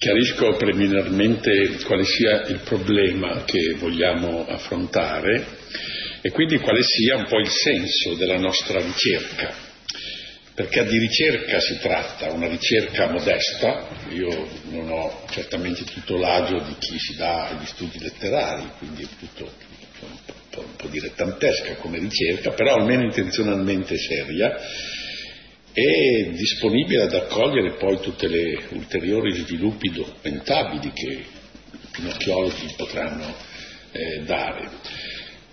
Chiarisco preliminarmente quale sia il problema che vogliamo affrontare e quindi quale sia un po' il senso della nostra ricerca. Perché di ricerca si tratta, una ricerca modesta, io non ho certamente tutto l'agio di chi si dà agli studi letterari, quindi è tutto un po', un po dilettantesca come ricerca, però almeno intenzionalmente seria è disponibile ad accogliere poi tutti gli ulteriori sviluppi documentabili che i pinocchiologi potranno eh, dare.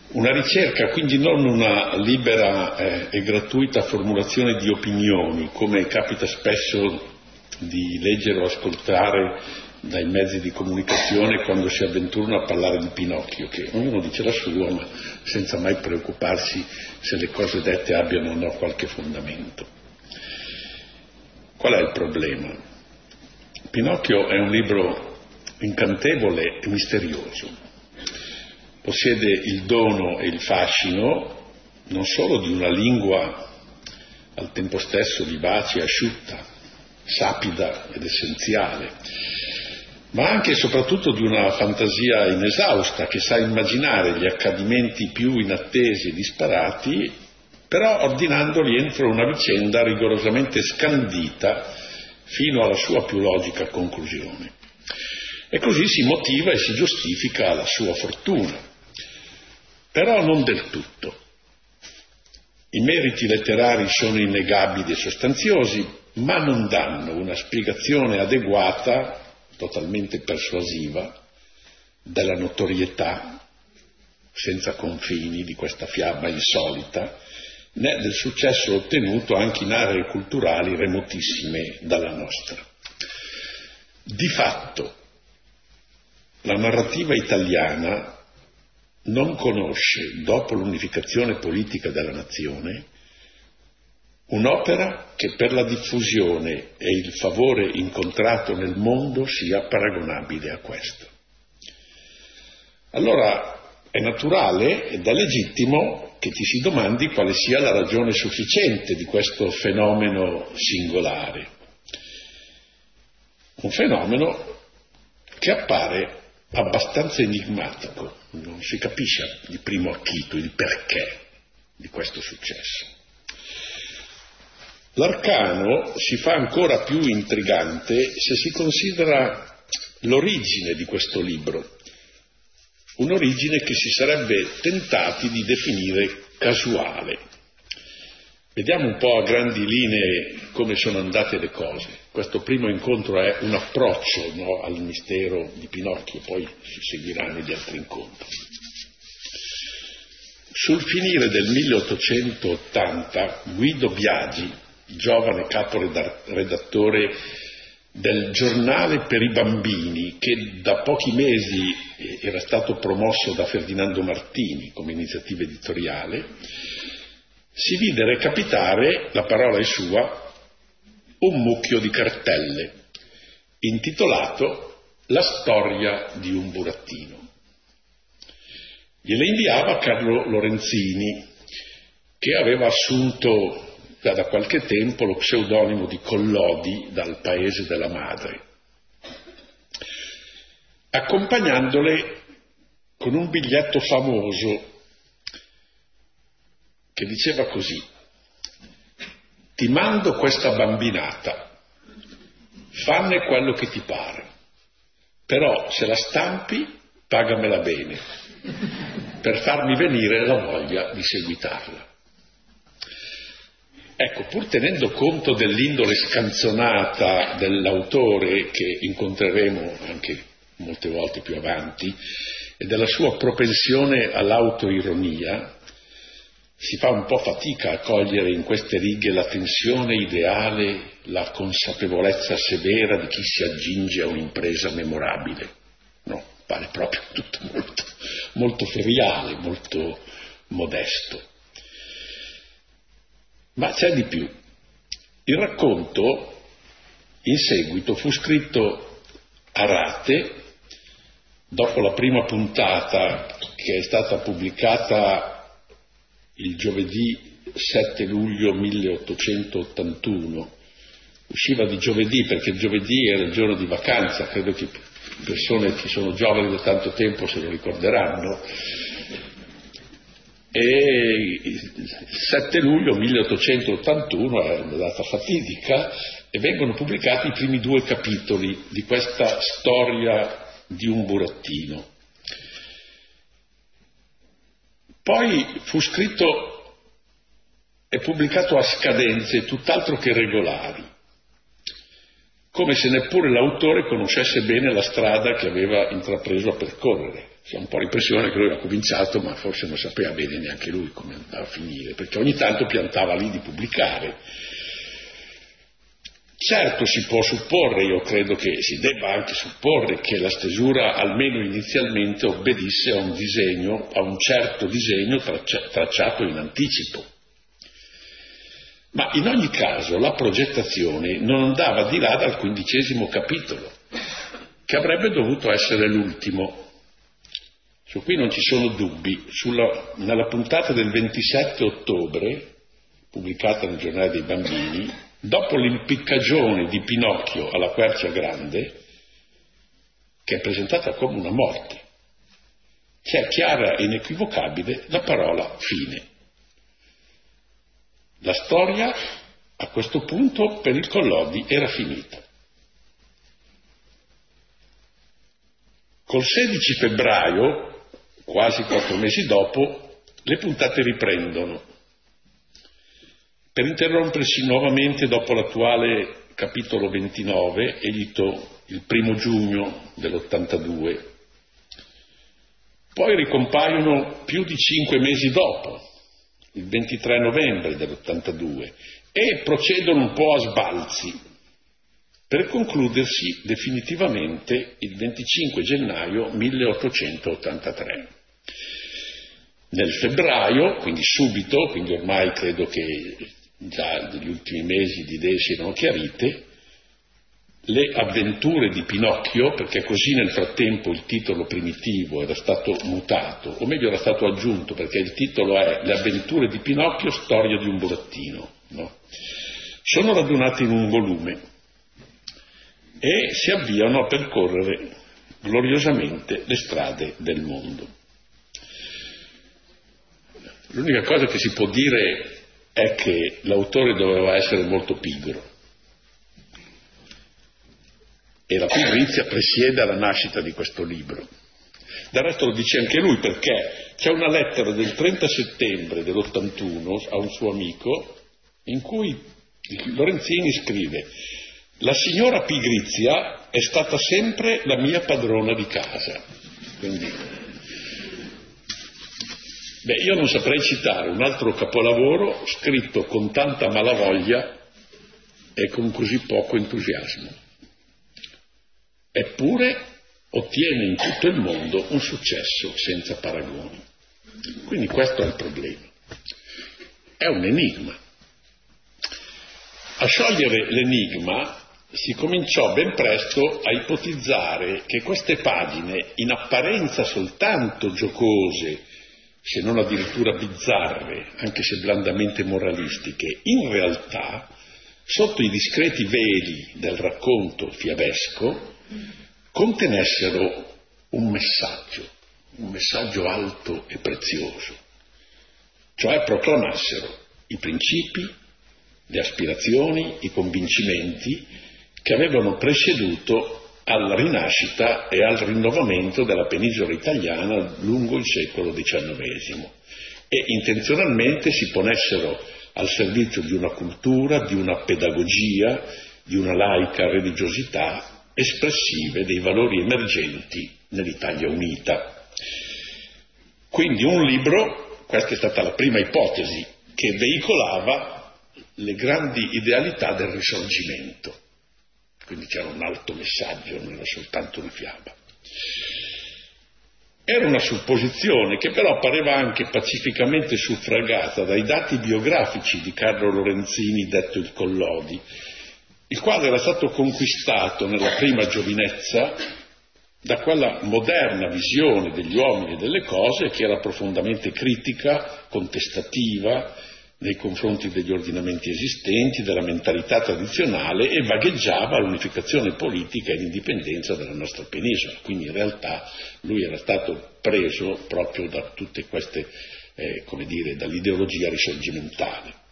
Una ricerca, quindi non una libera eh, e gratuita formulazione di opinioni, come capita spesso di leggere o ascoltare dai mezzi di comunicazione quando si avventurano a parlare di Pinocchio, che ognuno dice la sua, ma senza mai preoccuparsi se le cose dette abbiano o no qualche fondamento. Qual è il problema? Pinocchio è un libro incantevole e misterioso. Possiede il dono e il fascino non solo di una lingua al tempo stesso vivace e asciutta, sapida ed essenziale, ma anche e soprattutto di una fantasia inesausta che sa immaginare gli accadimenti più inattesi e disparati però ordinandoli entro una vicenda rigorosamente scandita fino alla sua più logica conclusione. E così si motiva e si giustifica la sua fortuna, però non del tutto. I meriti letterari sono innegabili e sostanziosi, ma non danno una spiegazione adeguata, totalmente persuasiva, della notorietà senza confini di questa fiaba insolita né del successo ottenuto anche in aree culturali remotissime dalla nostra. Di fatto, la narrativa italiana non conosce, dopo l'unificazione politica della nazione, un'opera che per la diffusione e il favore incontrato nel mondo sia paragonabile a questo. Allora è naturale ed è legittimo che ti si domandi quale sia la ragione sufficiente di questo fenomeno singolare. Un fenomeno che appare abbastanza enigmatico, non si capisce di primo acchito il perché di questo successo. L'arcano si fa ancora più intrigante se si considera l'origine di questo libro, un'origine che si sarebbe tentati di definire casuale. Vediamo un po' a grandi linee come sono andate le cose. Questo primo incontro è un approccio no, al mistero di Pinocchio, poi si seguiranno gli altri incontri. Sul finire del 1880 Guido Biagi, giovane caporedattore del giornale per i bambini che da pochi mesi era stato promosso da Ferdinando Martini come iniziativa editoriale, si vide recapitare, la parola è sua, un mucchio di cartelle intitolato La storia di un burattino. Gliele inviava Carlo Lorenzini, che aveva assunto già da qualche tempo lo pseudonimo di Collodi dal paese della madre, accompagnandole con un biglietto famoso che diceva così, ti mando questa bambinata, fanne quello che ti pare, però se la stampi pagamela bene, per farmi venire la voglia di seguitarla. Ecco, pur tenendo conto dell'indole scanzonata dell'autore che incontreremo anche molte volte più avanti e della sua propensione all'autoironia, si fa un po' fatica a cogliere in queste righe la tensione ideale, la consapevolezza severa di chi si agginge a un'impresa memorabile. No, pare proprio tutto molto, molto feriale, molto modesto. Ma c'è di più. Il racconto in seguito fu scritto a rate dopo la prima puntata che è stata pubblicata il giovedì 7 luglio 1881 usciva di giovedì perché giovedì era il giorno di vacanza, credo che persone che sono giovani da tanto tempo se lo ricorderanno. E il 7 luglio 1881 è una data fatidica e vengono pubblicati i primi due capitoli di questa storia di un burattino. Poi fu scritto e pubblicato a scadenze tutt'altro che regolari, come se neppure l'autore conoscesse bene la strada che aveva intrapreso a percorrere. C'è un po' l'impressione che lui aveva cominciato, ma forse non sapeva bene neanche lui come andava a finire, perché ogni tanto piantava lì di pubblicare Certo si può supporre, io credo che si debba anche supporre che la stesura almeno inizialmente obbedisse a un disegno, a un certo disegno tracciato in anticipo. Ma in ogni caso la progettazione non andava di là dal quindicesimo capitolo, che avrebbe dovuto essere l'ultimo. Su cui non ci sono dubbi. Sulla, nella puntata del 27 ottobre, pubblicata nel giornale dei bambini, dopo l'impiccagione di Pinocchio alla quercia grande, che è presentata come una morte, c'è chiara e inequivocabile la parola fine. La storia a questo punto per il Collodi era finita. Col 16 febbraio, quasi quattro mesi dopo, le puntate riprendono per interrompersi nuovamente dopo l'attuale capitolo 29, edito il primo giugno dell'82. Poi ricompaiono più di cinque mesi dopo, il 23 novembre dell'82, e procedono un po' a sbalzi, per concludersi definitivamente il 25 gennaio 1883. Nel febbraio, quindi subito, quindi ormai credo che già negli ultimi mesi di idee si erano chiarite, le avventure di Pinocchio, perché così nel frattempo il titolo primitivo era stato mutato, o meglio era stato aggiunto, perché il titolo è Le avventure di Pinocchio, storia di un burattino, no? sono radunate in un volume e si avviano a percorrere gloriosamente le strade del mondo. L'unica cosa che si può dire è che l'autore doveva essere molto pigro e la pigrizia presiede alla nascita di questo libro. Del resto lo dice anche lui perché c'è una lettera del 30 settembre dell'81 a un suo amico in cui Lorenzini scrive la signora Pigrizia è stata sempre la mia padrona di casa. Quindi Beh, io non saprei citare un altro capolavoro scritto con tanta malavoglia e con così poco entusiasmo. Eppure ottiene in tutto il mondo un successo senza paragoni. Quindi questo è il problema. È un enigma. A sciogliere l'enigma si cominciò ben presto a ipotizzare che queste pagine, in apparenza soltanto giocose se non addirittura bizzarre, anche se blandamente moralistiche, in realtà, sotto i discreti veli del racconto fiabesco, contenessero un messaggio, un messaggio alto e prezioso, cioè proclamassero i principi, le aspirazioni, i convincimenti che avevano preceduto alla rinascita e al rinnovamento della penisola italiana lungo il secolo XIX e intenzionalmente si ponessero al servizio di una cultura, di una pedagogia, di una laica religiosità espressive dei valori emergenti nell'Italia unita. Quindi un libro, questa è stata la prima ipotesi, che veicolava le grandi idealità del risorgimento quindi c'era un alto messaggio, non era soltanto una fiaba. Era una supposizione che però pareva anche pacificamente suffragata dai dati biografici di Carlo Lorenzini, detto il Collodi, il quale era stato conquistato nella prima giovinezza da quella moderna visione degli uomini e delle cose che era profondamente critica, contestativa, nei confronti degli ordinamenti esistenti, della mentalità tradizionale e vagheggiava l'unificazione politica e l'indipendenza della nostra penisola. Quindi in realtà lui era stato preso proprio da tutte queste, eh, come dire, dall'ideologia risorgimentale.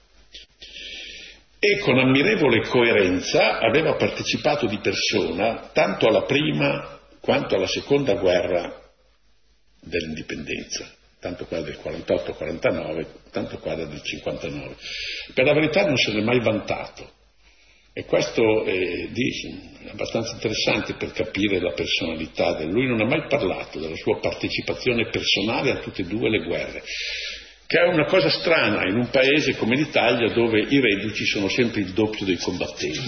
E con ammirevole coerenza aveva partecipato di persona tanto alla prima quanto alla seconda guerra dell'indipendenza tanto quella del 48-49, tanto quella del 59. Per la verità non se n'è mai vantato e questo è, è abbastanza interessante per capire la personalità di lui, non ha mai parlato della sua partecipazione personale a tutte e due le guerre, che è una cosa strana in un paese come l'Italia dove i reduci sono sempre il doppio dei combattenti.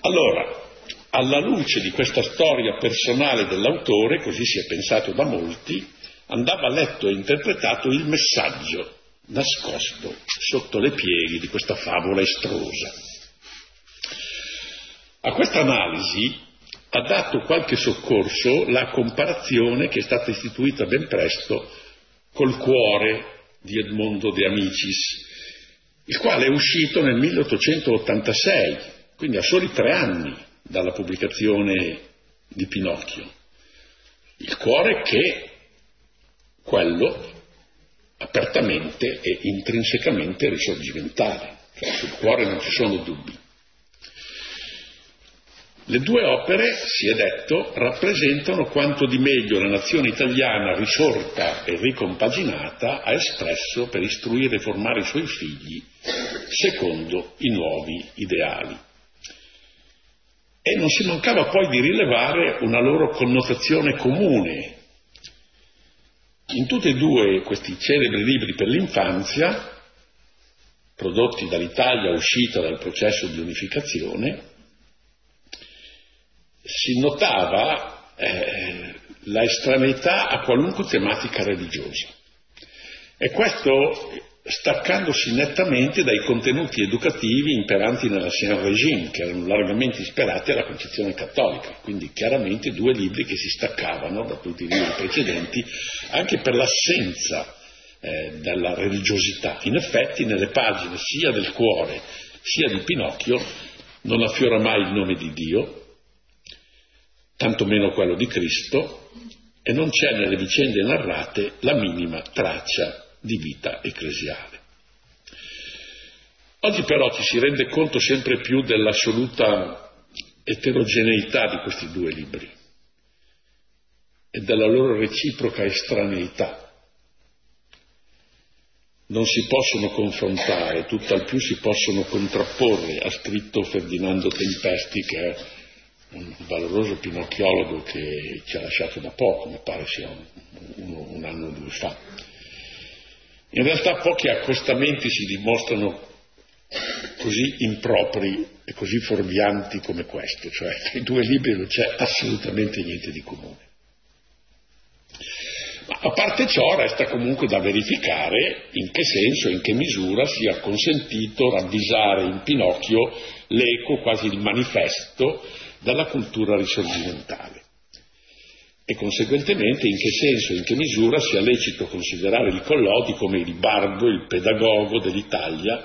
Allora, alla luce di questa storia personale dell'autore, così si è pensato da molti, andava letto e interpretato il messaggio nascosto sotto le pieghe di questa favola estrosa. A questa analisi ha dato qualche soccorso la comparazione che è stata istituita ben presto col cuore di Edmondo De Amicis, il quale è uscito nel 1886, quindi a soli tre anni dalla pubblicazione di Pinocchio. Il cuore che quello apertamente e intrinsecamente risorgimentale, cioè sul cuore non ci sono dubbi. Le due opere, si è detto, rappresentano quanto di meglio la nazione italiana risorta e ricompaginata ha espresso per istruire e formare i suoi figli secondo i nuovi ideali e non si mancava poi di rilevare una loro connotazione comune. In tutti e due questi celebri libri per l'infanzia, prodotti dall'Italia uscita dal processo di unificazione, si notava eh, la estraneità a qualunque tematica religiosa. E questo staccandosi nettamente dai contenuti educativi imperanti nell'Ancien Régime, che erano largamente ispirati alla concezione cattolica, quindi chiaramente due libri che si staccavano da tutti i libri precedenti anche per l'assenza eh, della religiosità. In effetti nelle pagine sia del cuore sia di Pinocchio non affiora mai il nome di Dio, tantomeno quello di Cristo, e non c'è nelle vicende narrate la minima traccia di vita ecclesiale. Oggi però ci si rende conto sempre più dell'assoluta eterogeneità di questi due libri e della loro reciproca estraneità. Non si possono confrontare, tutt'al più si possono contrapporre, ha scritto Ferdinando Tempesti, che è un valoroso pinocchiologo che ci ha lasciato da poco, mi pare sia un, un anno o due fa. In realtà pochi accostamenti si dimostrano così impropri e così fuorvianti come questo, cioè tra i due libri non c'è assolutamente niente di comune. Ma a parte ciò resta comunque da verificare in che senso e in che misura sia consentito ravvisare in Pinocchio l'eco, quasi il manifesto, della cultura risorgimentale e conseguentemente in che senso e in che misura sia lecito considerare il Collodi come il bardo, il pedagogo dell'Italia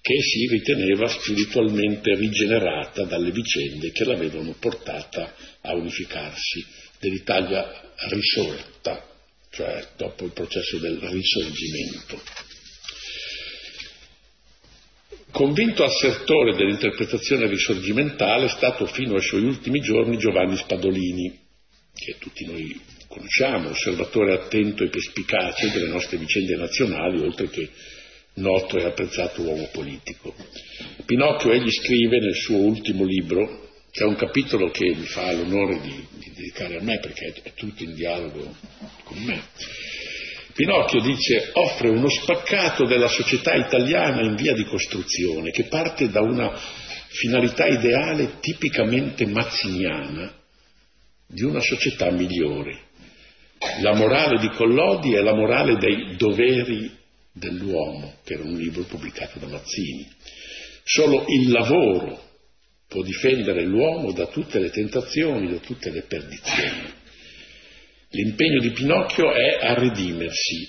che si riteneva spiritualmente rigenerata dalle vicende che l'avevano portata a unificarsi, dell'Italia risorta, cioè dopo il processo del risorgimento. Convinto assertore dell'interpretazione risorgimentale è stato fino ai suoi ultimi giorni Giovanni Spadolini, che tutti noi conosciamo, osservatore attento e perspicace delle nostre vicende nazionali, oltre che noto e apprezzato uomo politico. Pinocchio egli scrive nel suo ultimo libro, che è un capitolo che mi fa l'onore di, di dedicare a me perché è, tutto in dialogo con me. Pinocchio dice offre uno spaccato della società italiana in via di costruzione che parte da una finalità ideale tipicamente mazziniana di una società migliore. La morale di Collodi è la morale dei doveri dell'uomo, che era un libro pubblicato da Mazzini. Solo il lavoro può difendere l'uomo da tutte le tentazioni, da tutte le perdizioni. L'impegno di Pinocchio è a redimersi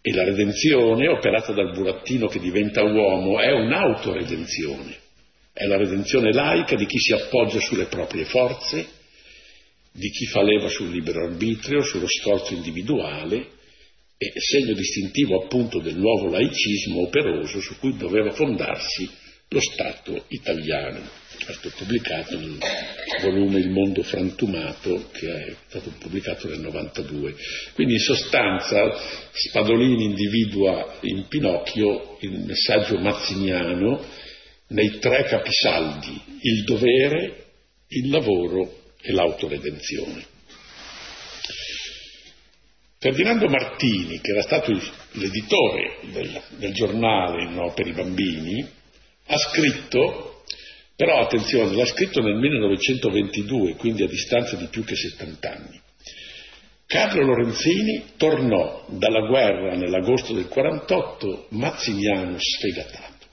e la redenzione operata dal burattino che diventa uomo è un'autoredenzione, è la redenzione laica di chi si appoggia sulle proprie forze, di chi fa leva sul libero arbitrio, sullo sforzo individuale e segno distintivo appunto del nuovo laicismo operoso su cui doveva fondarsi lo Stato italiano. È pubblicato nel volume Il mondo frantumato che è stato pubblicato nel 92. Quindi in sostanza Spadolini individua in Pinocchio il messaggio mazziniano nei tre capisaldi, il dovere, il lavoro e l'autoredenzione. Ferdinando Martini, che era stato l'editore del, del giornale no, per i bambini, ha scritto, però attenzione, l'ha scritto nel 1922, quindi a distanza di più che 70 anni. Carlo Lorenzini tornò dalla guerra nell'agosto del 48 mazziniano sfegatato.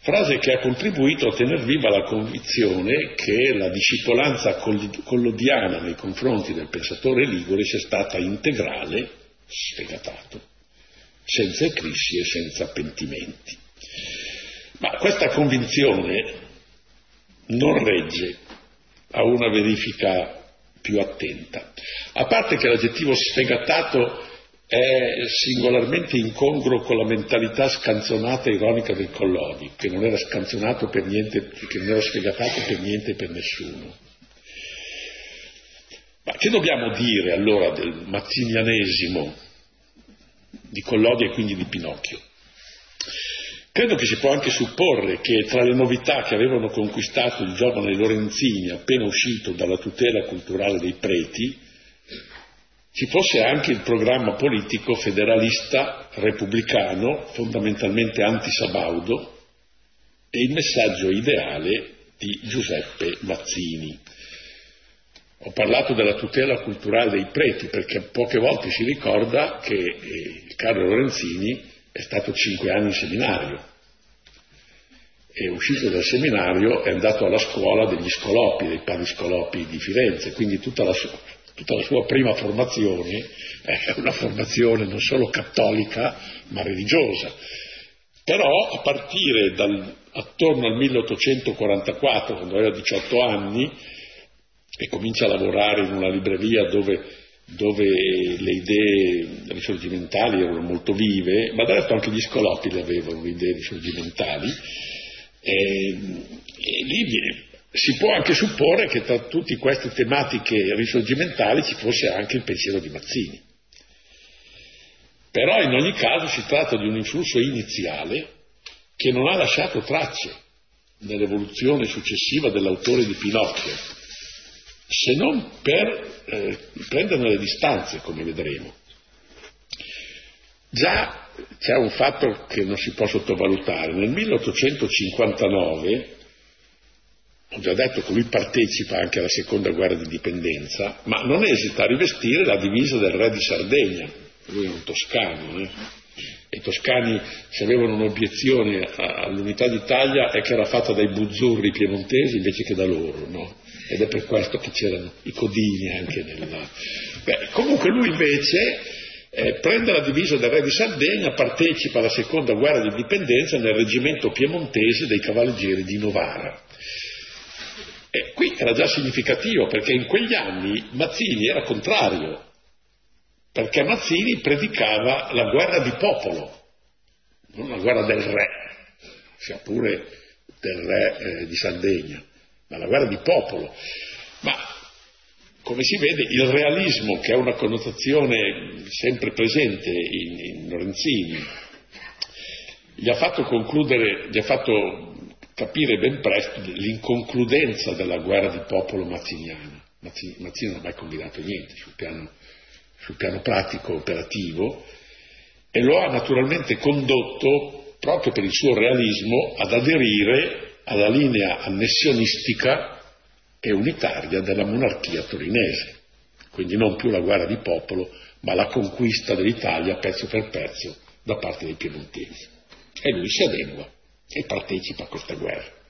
Frase che ha contribuito a tener viva la convinzione che la discipolanza collodiana nei confronti del pensatore ligure sia stata integrale, sfegatato, senza eclissi e senza pentimenti. Ma questa convinzione non regge a una verifica più attenta. A parte che l'aggettivo sfegatato è singolarmente incongruo con la mentalità scanzonata e ironica del Collodi, che non era scanzonato per niente, che non era sfegatato per niente e per nessuno. Ma che dobbiamo dire allora del mazzinianesimo di Collodi e quindi di Pinocchio? Credo che si può anche supporre che tra le novità che avevano conquistato il giovane Lorenzini appena uscito dalla tutela culturale dei preti ci fosse anche il programma politico federalista repubblicano, fondamentalmente anti-Sabaudo, e il messaggio ideale di Giuseppe Mazzini. Ho parlato della tutela culturale dei preti perché poche volte si ricorda che eh, Carlo Lorenzini è stato cinque anni in seminario e uscito dal seminario è andato alla scuola degli scolopi, dei padri scolopi di Firenze, quindi tutta la, sua, tutta la sua prima formazione è una formazione non solo cattolica ma religiosa. Però a partire dal, attorno al 1844, quando aveva 18 anni, e comincia a lavorare in una libreria dove dove le idee risorgimentali erano molto vive, ma del resto anche gli scolopi le avevano le idee risorgimentali, e, e lì si può anche supporre che tra tutte queste tematiche risorgimentali ci fosse anche il pensiero di Mazzini. Però in ogni caso si tratta di un influsso iniziale che non ha lasciato tracce nell'evoluzione successiva dell'autore di Pinocchio, se non per eh, prenderne le distanze, come vedremo. Già c'è un fatto che non si può sottovalutare. Nel 1859, ho già detto che lui partecipa anche alla seconda guerra di dipendenza, ma non esita a rivestire la divisa del re di Sardegna. Lui è un toscano, eh? I toscani, se avevano un'obiezione all'unità d'Italia, è che era fatta dai buzzurri piemontesi invece che da loro, no? ed è per questo che c'erano i codini anche nella... Beh, comunque lui invece eh, prende la divisa del re di Sardegna, partecipa alla seconda guerra di indipendenza nel reggimento piemontese dei cavalieri di Novara. E qui era già significativo perché in quegli anni Mazzini era contrario, perché Mazzini predicava la guerra di popolo, non la guerra del re, sia pure del re eh, di Sardegna ma la guerra di popolo. Ma come si vede il realismo, che è una connotazione sempre presente in, in Lorenzini, gli ha fatto concludere, gli ha fatto capire ben presto l'inconcludenza della guerra di popolo mazziniana. Mazzini, non ha mai combinato niente sul piano, sul piano pratico operativo e lo ha naturalmente condotto proprio per il suo realismo ad aderire alla linea annessionistica e unitaria della monarchia torinese. Quindi non più la guerra di popolo, ma la conquista dell'Italia pezzo per pezzo da parte dei piemontesi. E lui si adegua e partecipa a questa guerra.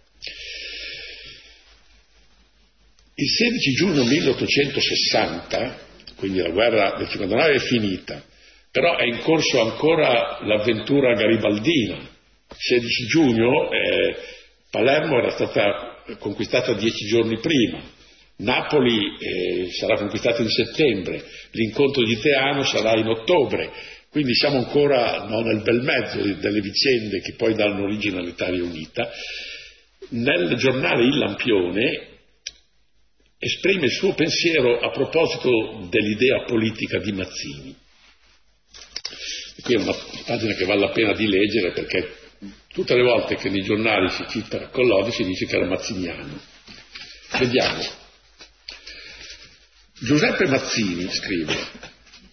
Il 16 giugno 1860, quindi la guerra del 59 è finita, però è in corso ancora l'avventura garibaldina. Il 16 giugno eh, Palermo era stata conquistata dieci giorni prima, Napoli eh, sarà conquistata in settembre, l'incontro di Teano sarà in ottobre, quindi siamo ancora no, nel bel mezzo delle vicende che poi danno origine all'Italia Unita. Nel giornale Il Lampione esprime il suo pensiero a proposito dell'idea politica di Mazzini. Qui è una pagina che vale la pena di leggere perché tutte le volte che nei giornali si cita Collodi si dice che era mazziniano. Vediamo. Giuseppe Mazzini scrive,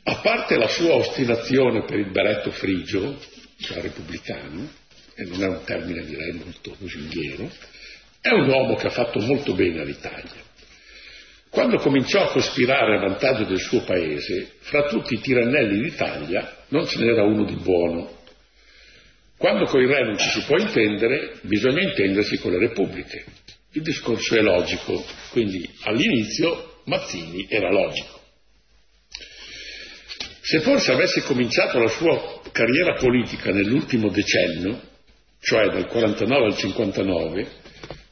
a parte la sua ostinazione per il beretto frigio, cioè repubblicano, e non è un termine direi molto lusinghiero, è un uomo che ha fatto molto bene all'Italia. Quando cominciò a cospirare a vantaggio del suo paese, fra tutti i tirannelli d'Italia non ce n'era uno di buono. Quando con i re non ci si può intendere, bisogna intendersi con le repubbliche. Il discorso è logico, quindi all'inizio Mazzini era logico. Se forse avesse cominciato la sua carriera politica nell'ultimo decennio, cioè dal 49 al 59,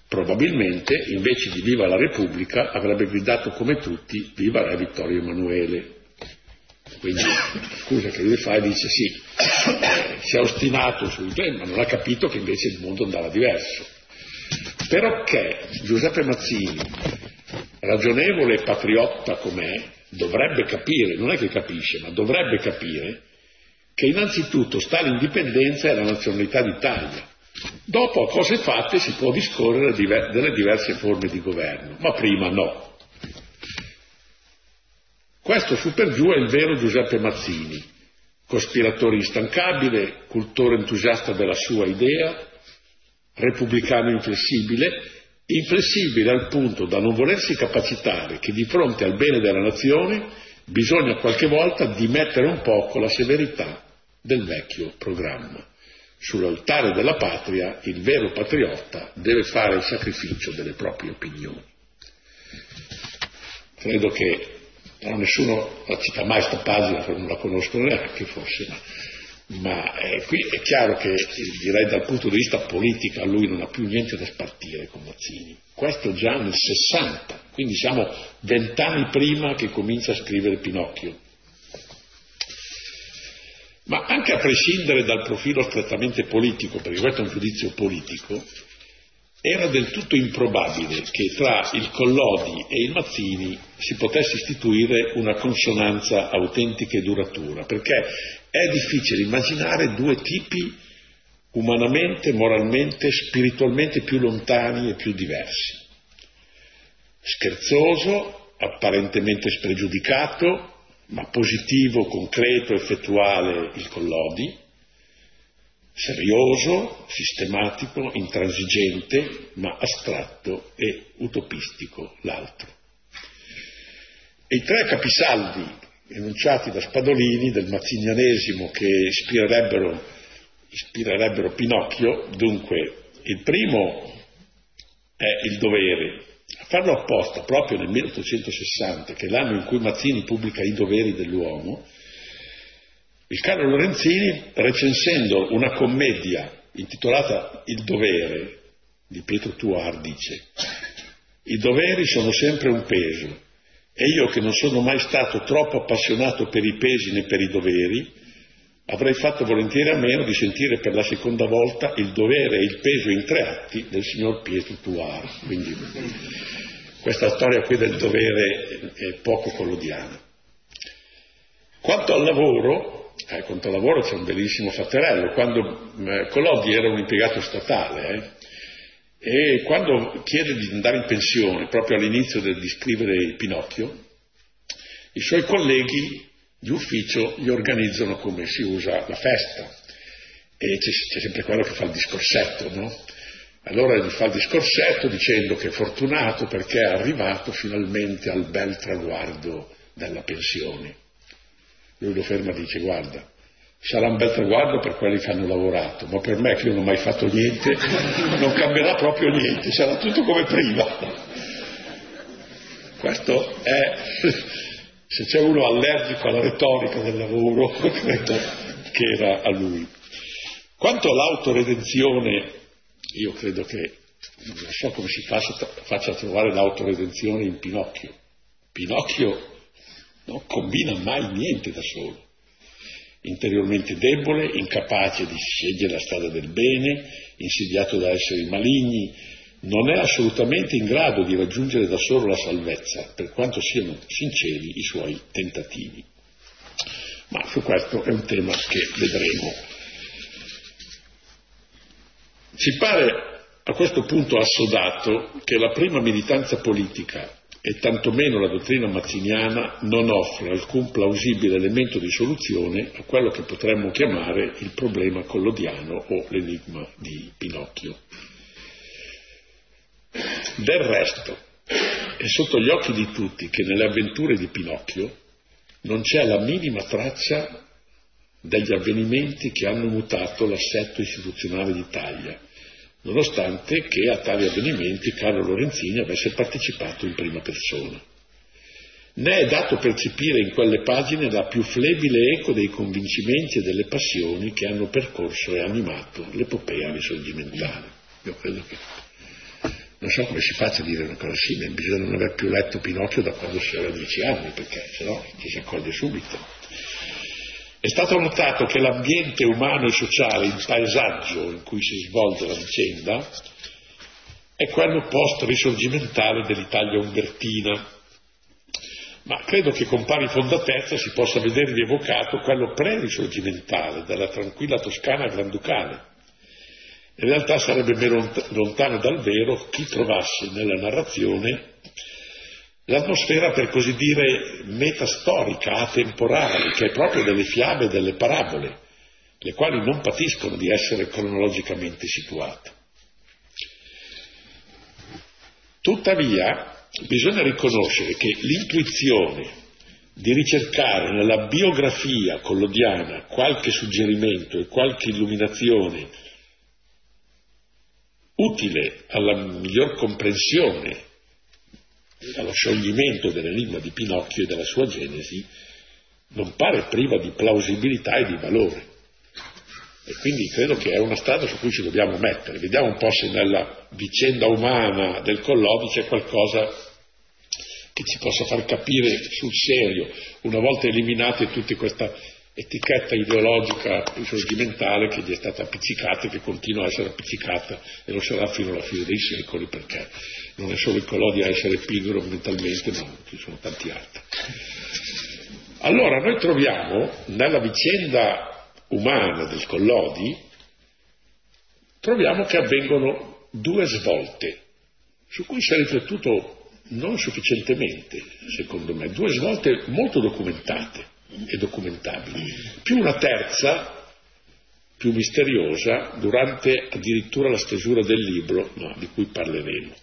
Probabilmente, invece di Viva la Repubblica, avrebbe gridato come tutti Viva Re Vittorio Emanuele. Quindi, scusa che lui fa e dice sì, si è ostinato sul tema, ma non ha capito che invece il mondo andava diverso. Però che Giuseppe Mazzini, ragionevole e patriotta com'è, dovrebbe capire, non è che capisce, ma dovrebbe capire che innanzitutto sta l'indipendenza e la nazionalità d'Italia Dopo, a cose fatte, si può discorrere delle diverse forme di governo, ma prima no. Questo su per giù è il vero Giuseppe Mazzini, cospiratore instancabile, cultore entusiasta della sua idea, repubblicano inflessibile, inflessibile al punto da non volersi capacitare che di fronte al bene della nazione bisogna qualche volta dimettere un poco la severità del vecchio programma. Sull'altare della patria il vero patriota deve fare il sacrificio delle proprie opinioni. Credo che però nessuno la cita mai questa pagina, non la conoscono neanche forse, ma, ma eh, qui è chiaro che direi dal punto di vista politico lui non ha più niente da spartire con Mazzini. Questo già nel 60, quindi siamo vent'anni prima che comincia a scrivere Pinocchio. Ma anche a prescindere dal profilo strettamente politico, perché questo è un giudizio politico, era del tutto improbabile che tra il Collodi e il Mazzini si potesse istituire una consonanza autentica e duratura, perché è difficile immaginare due tipi umanamente, moralmente, spiritualmente più lontani e più diversi. Scherzoso, apparentemente spregiudicato, ma positivo, concreto, effettuale il Collodi, serioso, sistematico, intransigente, ma astratto e utopistico l'altro. E i tre capisaldi enunciati da Spadolini del mazzinianesimo che ispirerebbero, ispirerebbero Pinocchio, dunque il primo è il dovere, a farlo apposta proprio nel 1860, che è l'anno in cui Mazzini pubblica I doveri dell'uomo, il caro Lorenzini, recensendo una commedia intitolata Il dovere di Pietro Tuar, dice i doveri sono sempre un peso e io che non sono mai stato troppo appassionato per i pesi né per i doveri, avrei fatto volentieri a meno di sentire per la seconda volta il dovere e il peso in tre atti del signor Pietro Tuar. Quindi questa storia qui del dovere è poco collodiana. Quanto al lavoro, eh, quanto al lavoro c'è un bellissimo fatterello. Quando eh, Collodi era un impiegato statale eh, e quando chiede di andare in pensione, proprio all'inizio del, di scrivere Pinocchio, i suoi colleghi di ufficio gli organizzano come si usa la festa e c'è, c'è sempre quello che fa il discorsetto, no? Allora gli fa il discorsetto dicendo che è fortunato perché è arrivato finalmente al bel traguardo della pensione. Lui lo ferma e dice guarda, sarà un bel traguardo per quelli che hanno lavorato, ma per me che io non ho mai fatto niente non cambierà proprio niente, sarà tutto come prima. Questo è, se c'è uno allergico alla retorica del lavoro, credo che era a lui. Quanto all'autoredenzione, io credo che non so come si faccia, faccia a trovare l'autoredenzione in Pinocchio. Pinocchio non combina mai niente da solo. Interiormente debole, incapace di scegliere la strada del bene, insidiato da esseri maligni, non è assolutamente in grado di raggiungere da solo la salvezza, per quanto siano sinceri i suoi tentativi. Ma su questo è un tema che vedremo. Ci pare a questo punto assodato che la prima militanza politica e tantomeno la dottrina mazziniana non offre alcun plausibile elemento di soluzione a quello che potremmo chiamare il problema collodiano o l'enigma di Pinocchio. Del resto, è sotto gli occhi di tutti che nelle avventure di Pinocchio non c'è la minima traccia degli avvenimenti che hanno mutato l'assetto istituzionale d'Italia nonostante che a tali avvenimenti Carlo Lorenzini avesse partecipato in prima persona. Ne è dato percepire in quelle pagine la più flebile eco dei convincimenti e delle passioni che hanno percorso e animato l'epopea risorgimentale. Io credo che non so come si faccia a dire una cosa simile, bisogna non aver più letto Pinocchio da quando si aveva dieci anni, perché se no ci si accoglie subito. È stato notato che l'ambiente umano e sociale, il paesaggio in cui si svolge la vicenda, è quello post-risorgimentale dell'Italia umbertina, ma credo che con pari fondatezza si possa vedere rievocato quello pre-risorgimentale della tranquilla Toscana granducale. In realtà sarebbe meno lontano dal vero chi trovasse nella narrazione l'atmosfera per così dire metastorica, atemporale, che è proprio delle fiabe e delle parabole, le quali non patiscono di essere cronologicamente situate. Tuttavia, bisogna riconoscere che l'intuizione di ricercare nella biografia collodiana qualche suggerimento e qualche illuminazione utile alla miglior comprensione allo scioglimento dell'enigma di Pinocchio e della sua genesi, non pare priva di plausibilità e di valore. E quindi credo che è una strada su cui ci dobbiamo mettere. Vediamo un po' se nella vicenda umana del Collodi c'è qualcosa che ci possa far capire sul serio, una volta eliminate tutte questa etichetta ideologica risorgimentale che gli è stata appiccicata e che continua a essere appiccicata e lo sarà fino alla fine dei secoli perché non è solo il Collodi a essere pigro mentalmente, ma ci sono tanti altri. Allora noi troviamo nella vicenda umana del Collodi, troviamo che avvengono due svolte su cui si è riflettuto non sufficientemente, secondo me, due svolte molto documentate e documentabili, più una terza, più misteriosa, durante addirittura la stesura del libro, no, di cui parleremo.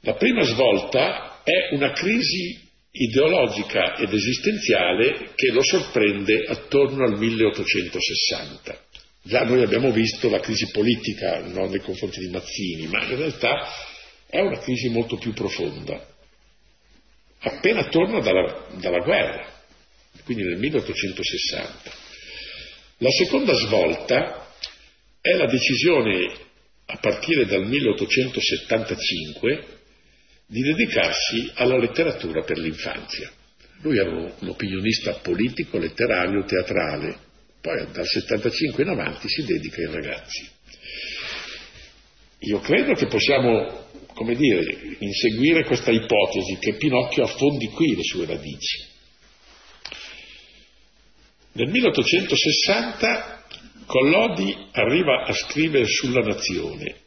La prima svolta è una crisi ideologica ed esistenziale che lo sorprende attorno al 1860. Già noi abbiamo visto la crisi politica no, nei confronti di Mazzini, ma in realtà è una crisi molto più profonda appena torna dalla, dalla guerra, quindi nel 1860. La seconda svolta è la decisione, a partire dal 1875, di dedicarsi alla letteratura per l'infanzia. Lui era un opinionista politico, letterario, teatrale, poi dal 75 in avanti si dedica ai ragazzi. Io credo che possiamo come dire, inseguire questa ipotesi che Pinocchio affondi qui le sue radici. Nel 1860 Collodi arriva a scrivere sulla nazione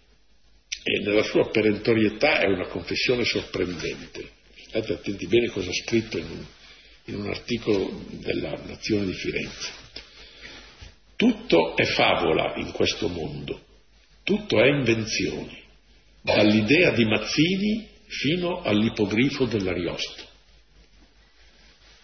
e nella sua perentorietà è una confessione sorprendente. State attenti bene cosa ha scritto in un, in un articolo della Nazione di Firenze. Tutto è favola in questo mondo, tutto è invenzione dall'idea di Mazzini fino all'ipogrifo dell'Ariosto.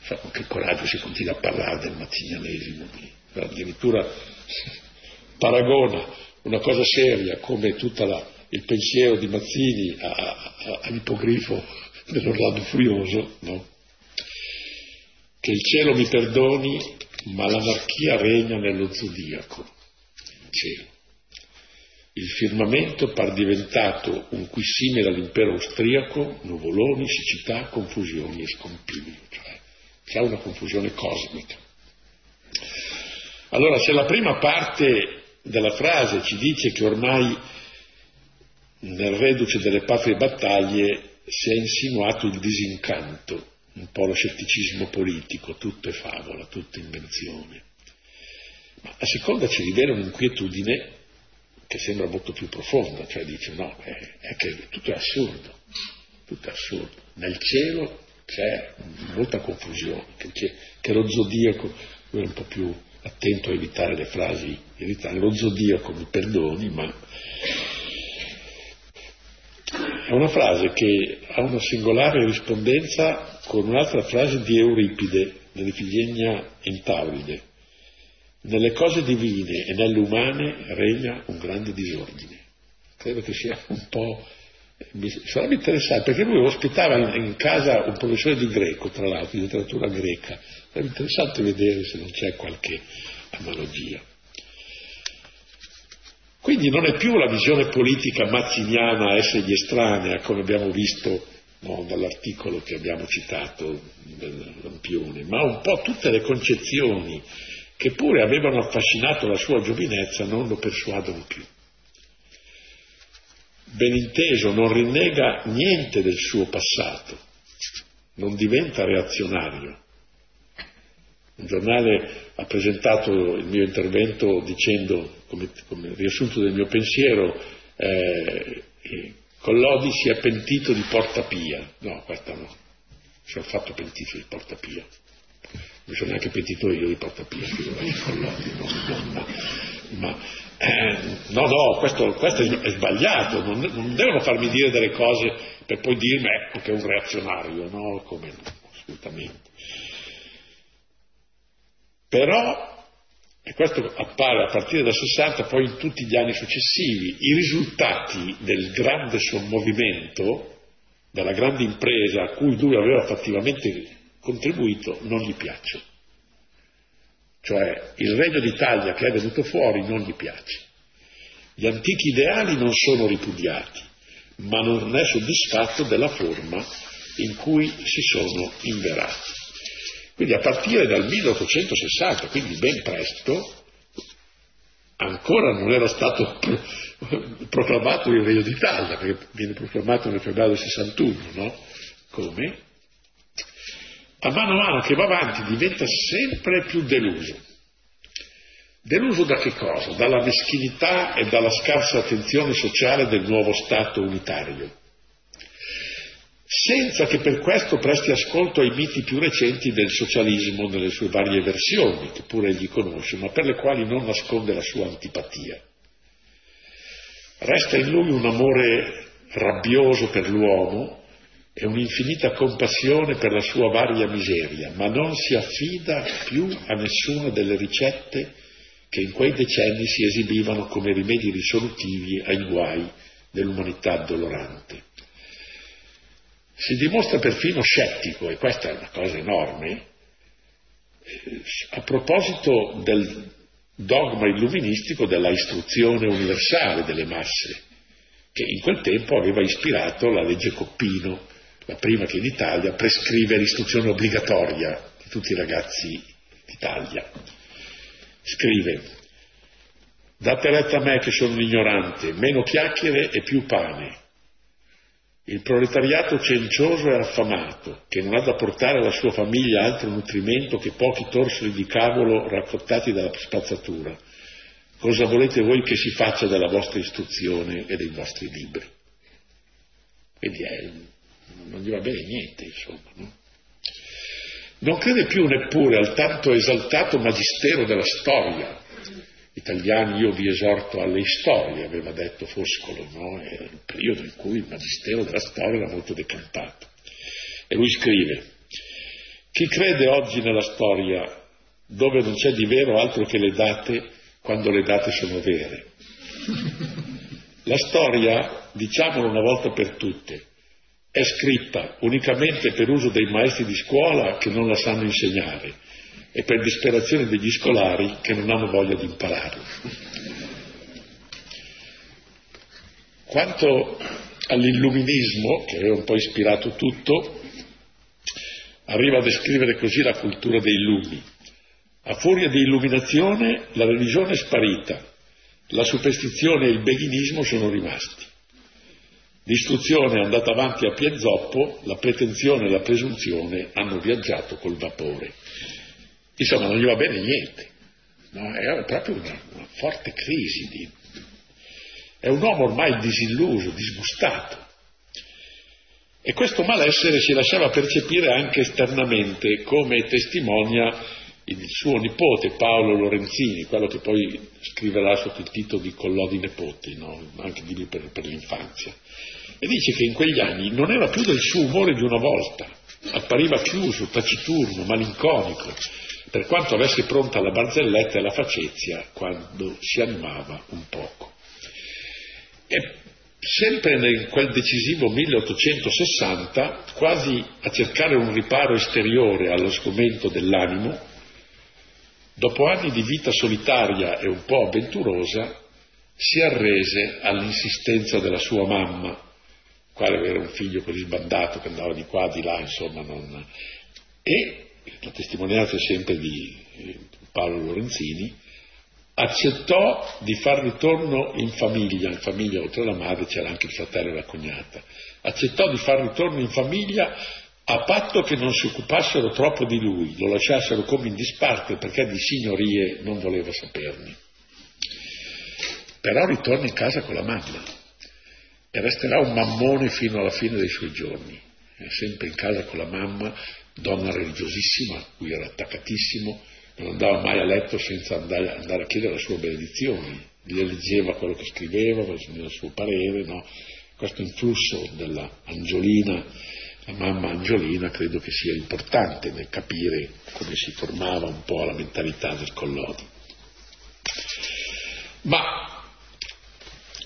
Con che coraggio si continua a parlare del mazzinianesimo, addirittura paragona una cosa seria come tutta la, il pensiero di Mazzini a, a, all'ipogrifo dell'Orlando Furioso, no? che il cielo mi perdoni, ma l'anarchia regna nello zodiaco, cielo. Il firmamento par diventato un qui simile all'impero austriaco, nuvoloni, siccità, confusioni e scompiglio, cioè c'è una confusione cosmica. Allora, se la prima parte della frase ci dice che ormai nel reduce delle patrie battaglie si è insinuato il disincanto, un po' lo scetticismo politico, tutto è favola, tutto invenzione. Ma a seconda ci rivela un'inquietudine che sembra molto più profonda, cioè dice no, è, è che tutto è assurdo, tutto è assurdo. Nel cielo c'è molta confusione, che, che lo zodiaco, lui è un po' più attento a evitare le frasi irritanti, lo zodiaco mi perdoni, ma è una frase che ha una singolare rispondenza con un'altra frase di Euripide, nell'Ifigenia Entauride. Nelle cose divine e nelle umane regna un grande disordine. Credo che sia un po'... Sarebbe interessante, perché lui ospitava in, in casa un professore di greco, tra l'altro, di letteratura greca. Sarebbe interessante vedere se non c'è qualche analogia. Quindi non è più la visione politica mazziniana a essergli estranea, come abbiamo visto no, dall'articolo che abbiamo citato del Lampione, ma un po' tutte le concezioni che pure avevano affascinato la sua giovinezza non lo persuadono più. Ben inteso, non rinnega niente del suo passato, non diventa reazionario. Un giornale ha presentato il mio intervento dicendo come, come riassunto del mio pensiero, eh, Collodi si è pentito di Porta Pia. No, questa no. Si è fatto pentito di Porta Pia. Mi sono neanche pentito io di Porta Pia, Collodi, no, no, ma, eh, no, no, questo, questo, è sbagliato, non, non, devono farmi dire delle cose per poi dirmi ecco che è un reazionario, no, come no, assolutamente. Però e questo appare a partire dal 60, poi in tutti gli anni successivi, i risultati del grande sommovimento, della grande impresa a cui lui aveva fattivamente contribuito, non gli piacciono. Cioè il Regno d'Italia che è venuto fuori non gli piace. Gli antichi ideali non sono ripudiati, ma non è soddisfatto della forma in cui si sono inverati. Quindi a partire dal 1860, quindi ben presto, ancora non era stato proclamato il Regno d'Italia, perché viene proclamato nel febbraio 61, no? Come? A mano a mano che va avanti diventa sempre più deluso. Deluso da che cosa? Dalla meschinità e dalla scarsa attenzione sociale del nuovo Stato unitario senza che per questo presti ascolto ai miti più recenti del socialismo nelle sue varie versioni, che pure egli conosce, ma per le quali non nasconde la sua antipatia. Resta in lui un amore rabbioso per l'uomo e un'infinita compassione per la sua varia miseria, ma non si affida più a nessuna delle ricette che in quei decenni si esibivano come rimedi risolutivi ai guai dell'umanità dolorante si dimostra perfino scettico, e questa è una cosa enorme, a proposito del dogma illuministico della istruzione universale delle masse, che in quel tempo aveva ispirato la legge Coppino, la prima che in Italia prescrive l'istruzione obbligatoria di tutti i ragazzi d'Italia. Scrive, date retta a me che sono un ignorante, meno chiacchiere e più pane, il proletariato cencioso e affamato, che non ha da portare alla sua famiglia altro nutrimento che pochi torsoli di cavolo raccottati dalla spazzatura. Cosa volete voi che si faccia della vostra istruzione e dei vostri libri? Quindi è, non gli va bene niente, insomma. No? Non crede più neppure al tanto esaltato magistero della storia, italiani io vi esorto alle storie, aveva detto Foscolo, no? era il periodo in cui il magistero della storia era molto decantato. E lui scrive, chi crede oggi nella storia dove non c'è di vero altro che le date quando le date sono vere? La storia, diciamolo una volta per tutte, è scritta unicamente per uso dei maestri di scuola che non la sanno insegnare e per disperazione degli scolari che non hanno voglia di impararla. Quanto all'illuminismo, che aveva un po' ispirato tutto, arriva a descrivere così la cultura dei lumi. A furia di illuminazione la religione è sparita, la superstizione e il beghinismo sono rimasti. L'istruzione è andata avanti a piè zoppo, la pretensione e la presunzione hanno viaggiato col vapore. Insomma, non gli va bene niente. No? È proprio una, una forte crisi. Di... È un uomo ormai disilluso, disgustato. E questo malessere si lasciava percepire anche esternamente, come testimonia il suo nipote Paolo Lorenzini, quello che poi scriverà sotto il titolo di Collodi Nepoti, no? anche di lui per, per l'infanzia. E dice che in quegli anni non era più del suo umore di una volta, appariva chiuso, taciturno, malinconico, per quanto avesse pronta la barzelletta e la facezia quando si animava un poco. E sempre in quel decisivo 1860, quasi a cercare un riparo esteriore allo sgomento dell'animo, dopo anni di vita solitaria e un po' avventurosa, si arrese all'insistenza della sua mamma, quale avere un figlio così sbandato che andava di qua, di là, insomma, non... e la testimonianza sempre di eh, Paolo Lorenzini, accettò di far ritorno in famiglia, in famiglia oltre alla madre c'era anche il fratello e la cognata, accettò di far ritorno in famiglia a patto che non si occupassero troppo di lui, lo lasciassero come in disparte perché di signorie non voleva saperne. Però ritorna in casa con la mamma e resterà un mammone fino alla fine dei suoi giorni, è sempre in casa con la mamma, donna religiosissima, a cui era attaccatissimo, non andava mai a letto senza andare, andare a chiedere la sua benedizione, gli leggeva quello che scriveva, il suo parere, no? questo influsso della Angiolina la mamma Angiolina credo che sia importante nel capire come si formava un po' la mentalità del Collodi. Ma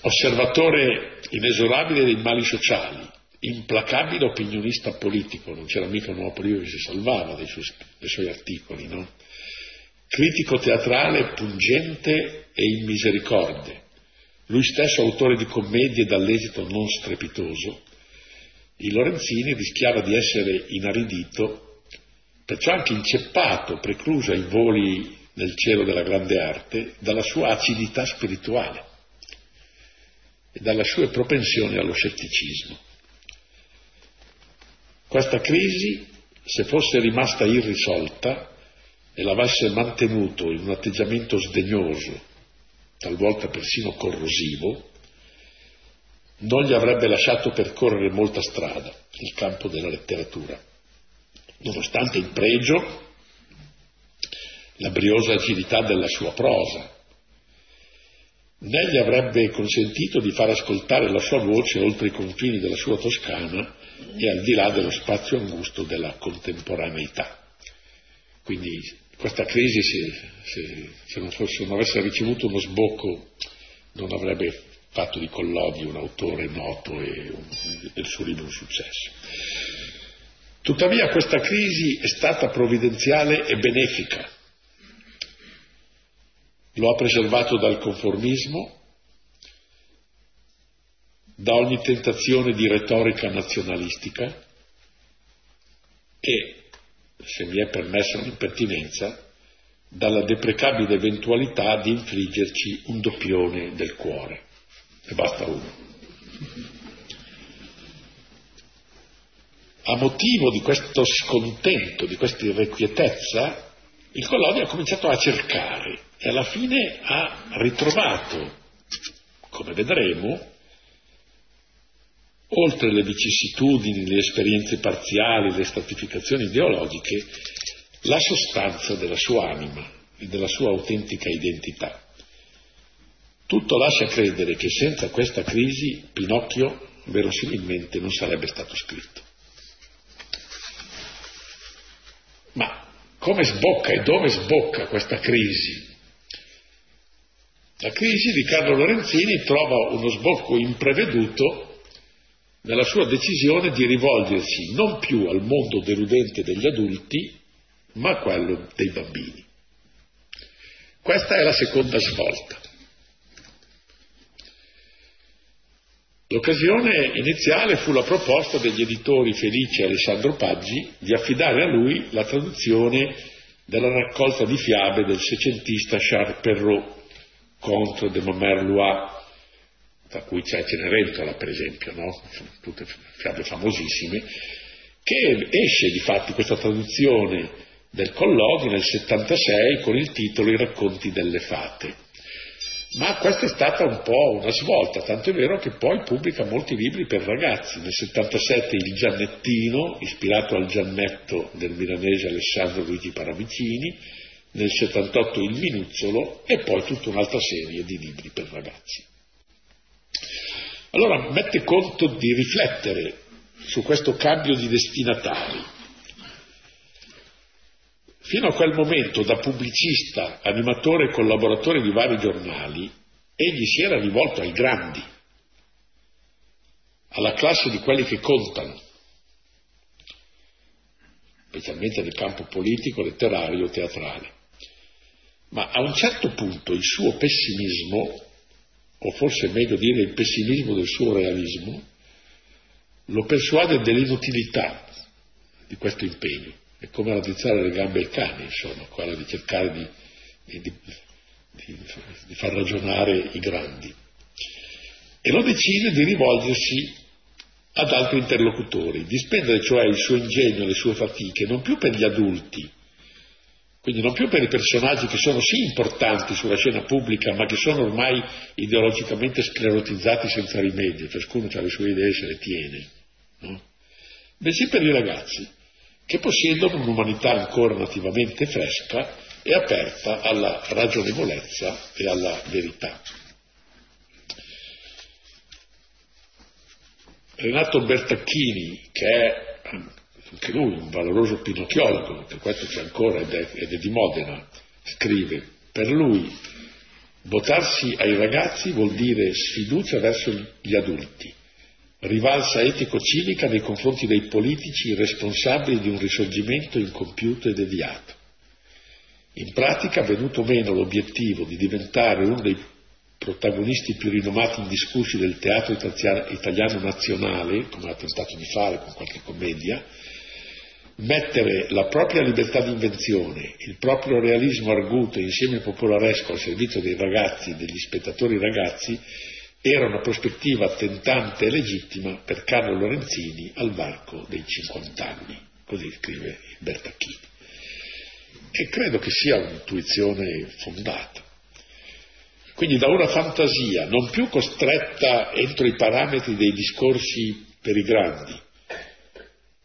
osservatore inesorabile dei mali sociali, implacabile opinionista politico, non c'era mica un uomo politico che si salvava dei suoi, dei suoi articoli, no? critico teatrale pungente e immisericorde, lui stesso autore di commedie dall'esito non strepitoso, il Lorenzini rischiava di essere inaridito, perciò anche inceppato, precluso ai voli nel cielo della grande arte, dalla sua acidità spirituale e dalle sue propensioni allo scetticismo. Questa crisi, se fosse rimasta irrisolta e l'avesse mantenuto in un atteggiamento sdegnoso, talvolta persino corrosivo, non gli avrebbe lasciato percorrere molta strada il campo della letteratura, nonostante il pregio, la briosa agilità della sua prosa, né gli avrebbe consentito di far ascoltare la sua voce oltre i confini della sua Toscana e al di là dello spazio angusto della contemporaneità. Quindi questa crisi, se, se, se, non, fosse, non avesse ricevuto uno sbocco, non avrebbe fatto di Collodi un autore noto e, un, il suo libro un successo. Tuttavia questa crisi è stata provvidenziale e benefica. Lo ha preservato dal conformismo, da ogni tentazione di retorica nazionalistica e, se mi è permessa un'impertinenza, dalla deprecabile eventualità di infliggerci un doppione del cuore e basta uno. A motivo di questo scontento, di questa irrequietezza, il Collodi ha cominciato a cercare e alla fine ha ritrovato, come vedremo, oltre le vicissitudini, le esperienze parziali, le stratificazioni ideologiche, la sostanza della sua anima e della sua autentica identità. Tutto lascia credere che senza questa crisi Pinocchio verosimilmente non sarebbe stato scritto. Ma come sbocca e dove sbocca questa crisi? La crisi di Carlo Lorenzini trova uno sbocco impreveduto nella sua decisione di rivolgersi non più al mondo deludente degli adulti, ma a quello dei bambini. Questa è la seconda svolta. L'occasione iniziale fu la proposta degli editori Felice e Alessandro Paggi di affidare a lui la traduzione della raccolta di fiabe del secentista Charles Perrault contro de Montmerlois, tra cui c'è Cenerentola per esempio, no? tutte fiabe famosissime, che esce di fatti questa traduzione del Collodi nel 76 con il titolo I racconti delle fate. Ma questa è stata un po' una svolta, tanto è vero che poi pubblica molti libri per ragazzi. Nel 77 Il Giannettino, ispirato al Giannetto del milanese Alessandro Luigi Paravicini, nel 78 Il Minuzzolo e poi tutta un'altra serie di libri per ragazzi. Allora mette conto di riflettere su questo cambio di destinatari. Fino a quel momento, da pubblicista, animatore e collaboratore di vari giornali, egli si era rivolto ai grandi, alla classe di quelli che contano, specialmente nel campo politico, letterario, teatrale. Ma a un certo punto il suo pessimismo, o forse meglio dire il pessimismo del suo realismo, lo persuade dell'inutilità di questo impegno. È come raddrizzare le gambe al cane, insomma, quella di cercare di, di, di, di far ragionare i grandi. E lo decide di rivolgersi ad altri interlocutori, di spendere cioè il suo ingegno, le sue fatiche, non più per gli adulti, quindi non più per i personaggi che sono sì importanti sulla scena pubblica, ma che sono ormai ideologicamente sclerotizzati senza rimedio, ciascuno ha le sue idee e se le tiene, no? bensì per i ragazzi, che possiedono un'umanità ancora nativamente fresca e aperta alla ragionevolezza e alla verità. Renato Bertacchini, che è anche lui un valoroso pinocchiologo, per questo c'è ancora ed è, ed è di Modena, scrive, per lui votarsi ai ragazzi vuol dire sfiducia verso gli adulti, rivalsa etico-civica nei confronti dei politici responsabili di un risorgimento incompiuto e deviato. In pratica, venuto meno l'obiettivo di diventare uno dei protagonisti più rinomati e indiscussi del teatro italiano nazionale, come ha tentato di fare con qualche commedia, mettere la propria libertà di invenzione, il proprio realismo arguto insieme popolaresco al servizio dei ragazzi degli spettatori ragazzi era una prospettiva tentante e legittima per Carlo Lorenzini al varco dei 50 anni, così scrive Bertacchini. E credo che sia un'intuizione fondata. Quindi da una fantasia non più costretta entro i parametri dei discorsi per i grandi,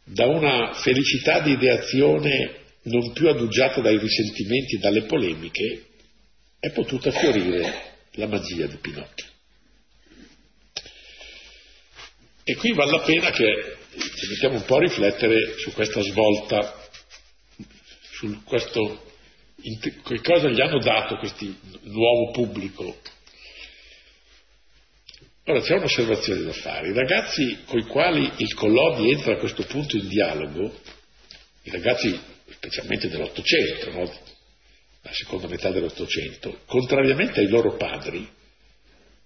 da una felicità di ideazione non più adugiata dai risentimenti e dalle polemiche, è potuta fiorire la magia di Pinocchio. E qui vale la pena che ci mettiamo un po' a riflettere su questa svolta, su questo, che cosa gli hanno dato questi nuovo pubblico Ora c'è un'osservazione da fare. I ragazzi con i quali il Collodi entra a questo punto in dialogo, i ragazzi specialmente dell'Ottocento, no? la seconda metà dell'Ottocento, contrariamente ai loro padri,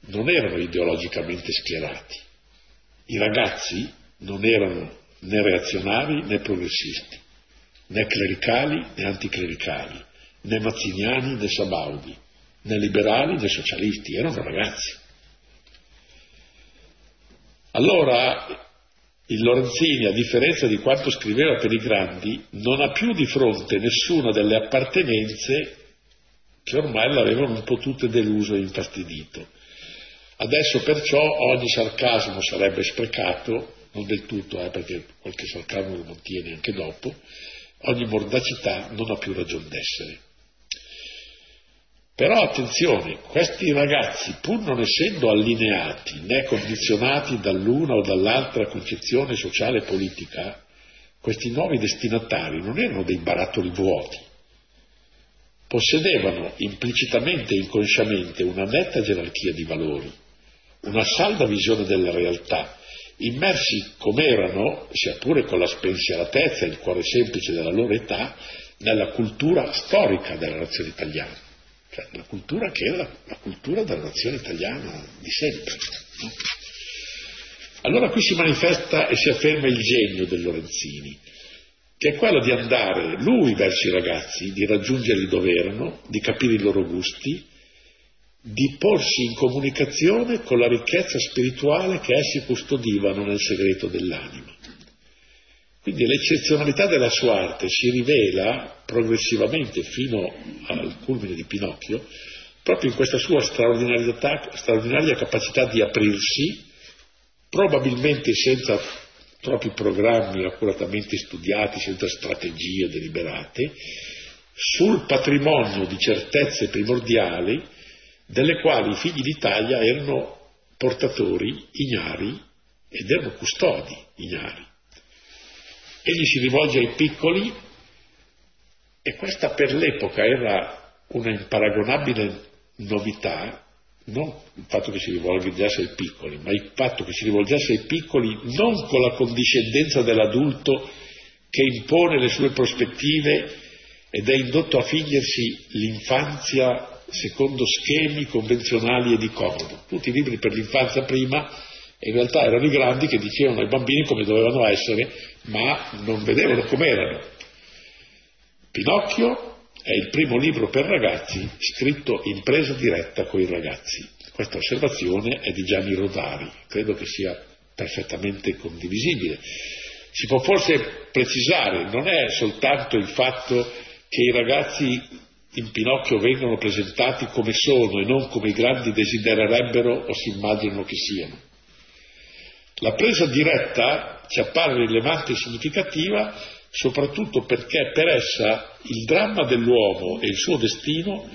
non erano ideologicamente schierati. I ragazzi non erano né reazionari né progressisti, né clericali né anticlericali, né mazziniani né sabaudi, né liberali né socialisti, erano ragazzi. Allora il Lorenzini, a differenza di quanto scriveva per i grandi, non ha più di fronte nessuna delle appartenenze che ormai l'avevano un po' tutte deluso e infastidito. Adesso perciò ogni sarcasmo sarebbe sprecato, non del tutto, eh, perché qualche sarcasmo lo mantiene anche dopo, ogni mordacità non ha più ragione d'essere. Però attenzione, questi ragazzi, pur non essendo allineati né condizionati dall'una o dall'altra concezione sociale e politica, questi nuovi destinatari non erano dei barattoli vuoti, possedevano implicitamente e inconsciamente una netta gerarchia di valori, una salda visione della realtà, immersi come erano, sia pure con la spensieratezza e il cuore semplice della loro età, nella cultura storica della nazione italiana, cioè la cultura che era la, cultura della nazione italiana di sempre. No? Allora qui si manifesta e si afferma il genio del Lorenzini, che è quello di andare lui verso i ragazzi, di raggiungerli dove erano, di capire i loro gusti, di porsi in comunicazione con la ricchezza spirituale che essi custodivano nel segreto dell'anima. Quindi l'eccezionalità della sua arte si rivela progressivamente fino al culmine di Pinocchio proprio in questa sua straordinaria capacità di aprirsi, probabilmente senza troppi programmi accuratamente studiati, senza strategie deliberate, sul patrimonio di certezze primordiali delle quali i figli d'Italia erano portatori ignari ed erano custodi ignari. Egli si rivolge ai piccoli e questa per l'epoca era una imparagonabile novità, non il fatto che si rivolgesse ai piccoli, ma il fatto che si rivolgesse ai piccoli non con la condiscendenza dell'adulto che impone le sue prospettive ed è indotto a fingersi l'infanzia secondo schemi convenzionali e di comodo. Tutti i libri per l'infanzia prima in realtà erano i grandi che dicevano ai bambini come dovevano essere, ma non vedevano com'erano. Pinocchio è il primo libro per ragazzi scritto in presa diretta con i ragazzi. Questa osservazione è di Gianni Rodari, credo che sia perfettamente condivisibile. Si può forse precisare, non è soltanto il fatto che i ragazzi in Pinocchio vengono presentati come sono e non come i grandi desidererebbero o si immaginano che siano. La presa diretta ci appare rilevante e significativa soprattutto perché per essa il dramma dell'uomo e il suo destino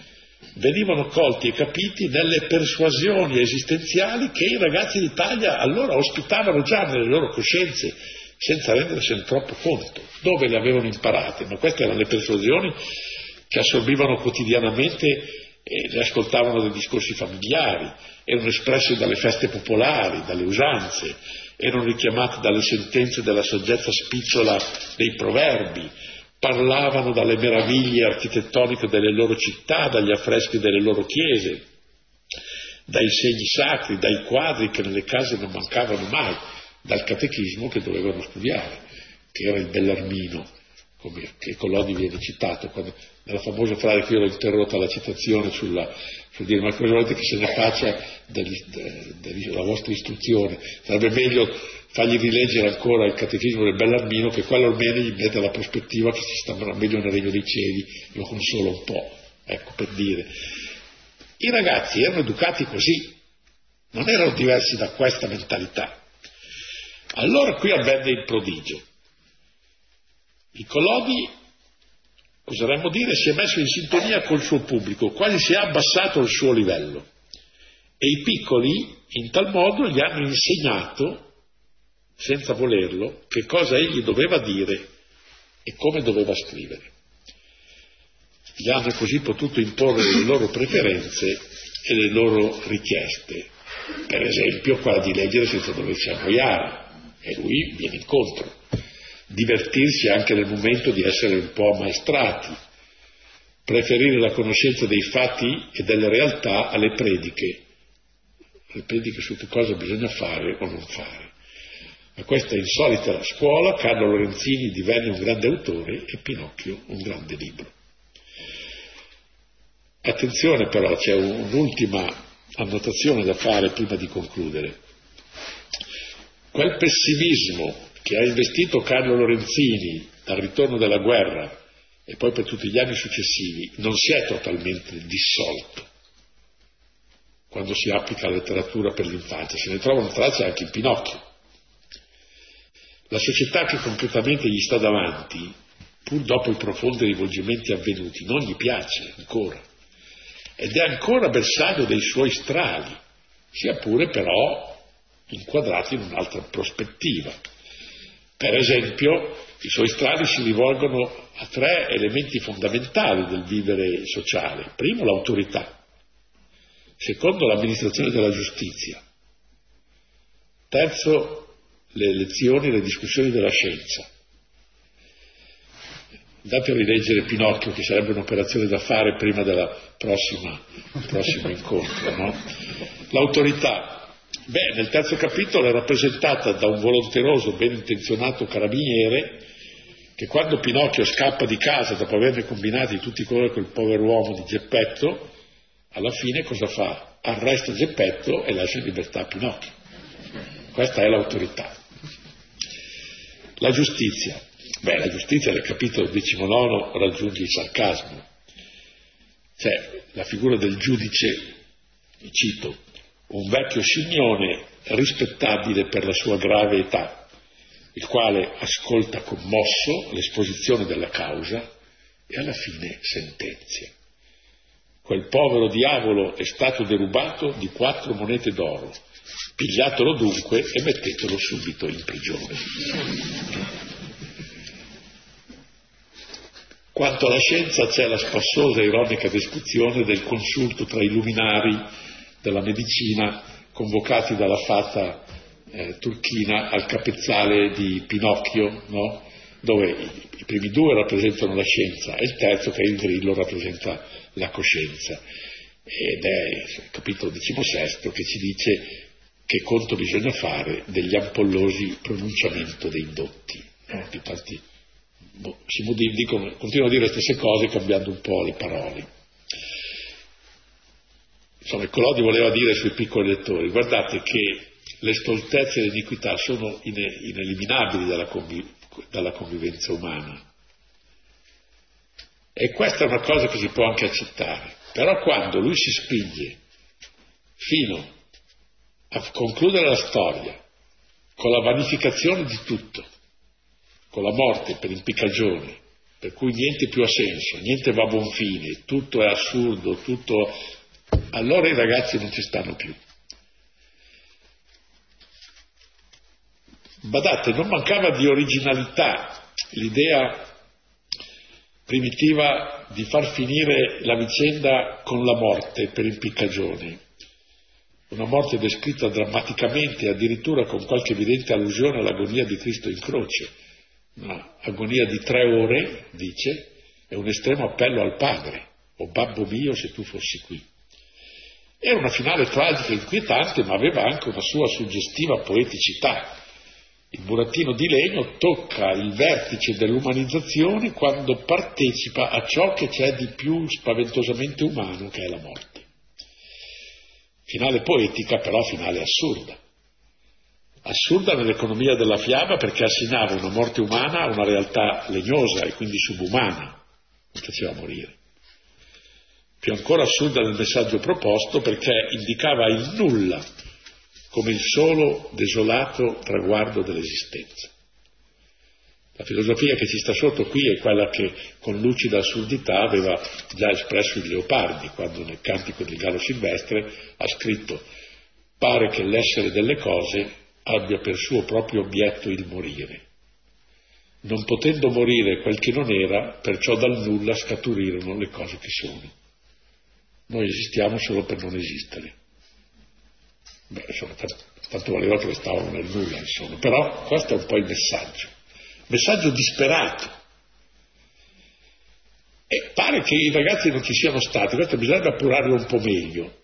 venivano colti e capiti nelle persuasioni esistenziali che i ragazzi d'Italia allora ospitavano già nelle loro coscienze senza rendersene troppo conto. Dove le avevano imparate? Ma queste erano le persuasioni che assorbivano quotidianamente e ascoltavano dai discorsi familiari, erano espresse dalle feste popolari, dalle usanze, erano richiamate dalle sentenze della saggezza spicciola dei proverbi, parlavano dalle meraviglie architettoniche delle loro città, dagli affreschi delle loro chiese, dai segni sacri, dai quadri che nelle case non mancavano mai, dal catechismo che dovevano studiare, che era il Bellarmino, come che Collodi viene citato, quando, nella famosa frase che io l'ho interrotta la citazione sulla, sul dire ma cosa volete che se ne faccia della vostra istruzione, sarebbe meglio fargli rileggere ancora il catechismo del Bellarmino che quello almeno gli mette la prospettiva che si sta meglio nel regno dei cieli, io consolo un po', ecco per dire. I ragazzi erano educati così, non erano diversi da questa mentalità. Allora qui avvenne il prodigio. Il Collodi, oseremmo dire, si è messo in sintonia col suo pubblico, quasi si è abbassato il suo livello. E i piccoli, in tal modo, gli hanno insegnato, senza volerlo, che cosa egli doveva dire e come doveva scrivere. Gli hanno così potuto imporre le loro preferenze e le loro richieste, per esempio quella di leggere senza doversi annoiare, e lui viene incontro divertirsi anche nel momento di essere un po' ammaestrati, preferire la conoscenza dei fatti e delle realtà alle prediche, le prediche su che cosa bisogna fare o non fare. A questa insolita scuola Carlo Lorenzini divenne un grande autore e Pinocchio un grande libro. Attenzione però, c'è un'ultima annotazione da fare prima di concludere. Quel pessimismo che ha investito Carlo Lorenzini dal ritorno della guerra e poi per tutti gli anni successivi, non si è totalmente dissolto quando si applica la letteratura per l'infanzia, se ne trovano tracce anche in Pinocchio. La società che concretamente gli sta davanti, pur dopo i profondi rivolgimenti avvenuti, non gli piace ancora. Ed è ancora bersaglio dei suoi strali, sia pure però inquadrati in un'altra prospettiva Per esempio, i suoi strali si rivolgono a tre elementi fondamentali del vivere sociale. Primo, l'autorità. Secondo, l'amministrazione della giustizia. Terzo, le lezioni e le discussioni della scienza. Andate a rileggere Pinocchio, che sarebbe un'operazione da fare prima del prossimo incontro. No? L'autorità. Beh, nel terzo capitolo è rappresentata da un volonteroso, ben intenzionato carabiniere che quando Pinocchio scappa di casa dopo averne combinati tutti coloro quel povero uomo di Geppetto, alla fine cosa fa? Arresta Geppetto e lascia in libertà Pinocchio. Questa è l'autorità. La giustizia. Beh, la giustizia nel capitolo XIX raggiunge il sarcasmo. Cioè, la figura del giudice, cito, un vecchio scimmone rispettabile per la sua grave età, il quale ascolta commosso l'esposizione della causa e alla fine sentenzia. Quel povero diavolo è stato derubato di quattro monete d'oro, pigliatelo dunque e mettetelo subito in prigione. Quanto alla scienza c'è la spassosa e ironica descrizione del consulto tra i luminari della medicina convocati dalla fata eh, turchina al capezzale di Pinocchio, no? dove i, i, primi due rappresentano la scienza e il terzo, che è il grillo, rappresenta la coscienza. Ed è il capitolo XVI che ci dice che conto bisogna fare degli ampollosi pronunciamento dei dotti. No? Di tanti boh, si dicono, continuano a dire le stesse cose cambiando un po' le parole. Insomma, Collodi voleva dire sui piccoli lettori, guardate che le stoltezze e l'iniquità sono ineliminabili dalla, conviv- dalla convivenza umana. E questa è una cosa che si può anche accettare. Però quando lui si spinge fino a concludere la storia con la vanificazione di tutto, con la morte per impiccagione, per cui niente più ha senso, niente va a buon fine, tutto è assurdo, tutto... allora i ragazzi non ci stanno più. Badate, non mancava di originalità l'idea primitiva di far finire la vicenda con la morte per impiccagione. Una morte descritta drammaticamente, addirittura con qualche evidente allusione all'agonia di Cristo in croce un'agonia di tre ore, dice, è un estremo appello al padre, o babbo mio se tu fossi qui. Era una finale tragica e inquietante, ma aveva anche una sua suggestiva poeticità. Il burattino di legno tocca il vertice dell'umanizzazione quando partecipa a ciò che c'è di più spaventosamente umano, che è la morte. Finale poetica, però finale assurda assurda nell'economia della fiaba perché assegnava una morte umana a una realtà legnosa e quindi subumana, non faceva morire. Più ancora assurda nel messaggio proposto perché indicava il nulla come il solo desolato traguardo dell'esistenza. La filosofia che ci sta sotto qui è quella che con lucida assurdità aveva già espresso il Leopardi, quando nel Cantico del Gallo Silvestre ha scritto pare che l'essere delle cose abbia per suo proprio obietto il morire. Non potendo morire quel che non era, perciò dal nulla scaturirono le cose che sono. Noi esistiamo solo per non esistere. Beh, insomma, tanto valeva che restavamo nel nulla, insomma. Però questo è un po' il messaggio. Messaggio disperato. E pare che i ragazzi non ci siano stati, questo bisogna appurarlo un po' meglio,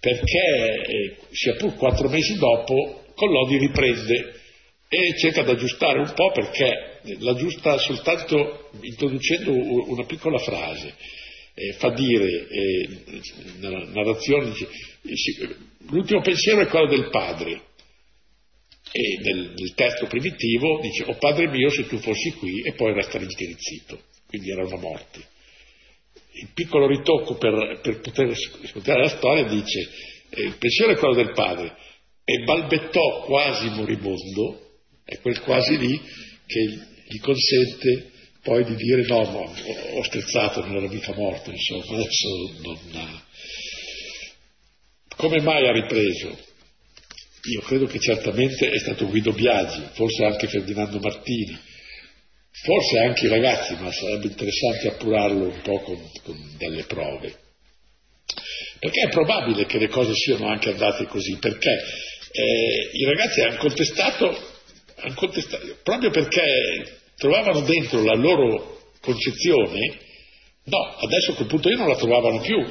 perché eh, sia pur quattro mesi dopo Collodi riprende e cerca di aggiustare un po' perché l'aggiusta soltanto introducendo una piccola frase. Eh, fa dire eh, nella narrazione dice, l'ultimo pensiero è quello del padre. E nel, nel, testo primitivo dice o oh, padre mio se tu fossi qui e poi resta l'intirizzito quindi era una morte. Il piccolo ritocco per, per poter ascoltare la storia dice eh, il pensiero è quello del padre. E balbettò quasi moribondo, è quel quasi lì che gli consente poi di dire no, no, ho strizzato, non era mica morto, insomma, adesso non. Come mai ha ripreso? io credo che certamente è stato Guido Biagi, forse anche Ferdinando Martini, forse anche i ragazzi, ma sarebbe interessante appurarlo un po' con, con delle prove. Perché è probabile che le cose siano anche andate così, perché eh, i ragazzi hanno contestato, hanno contestato, proprio perché trovavano dentro la loro concezione, no, adesso a quel punto io non la trovavano più,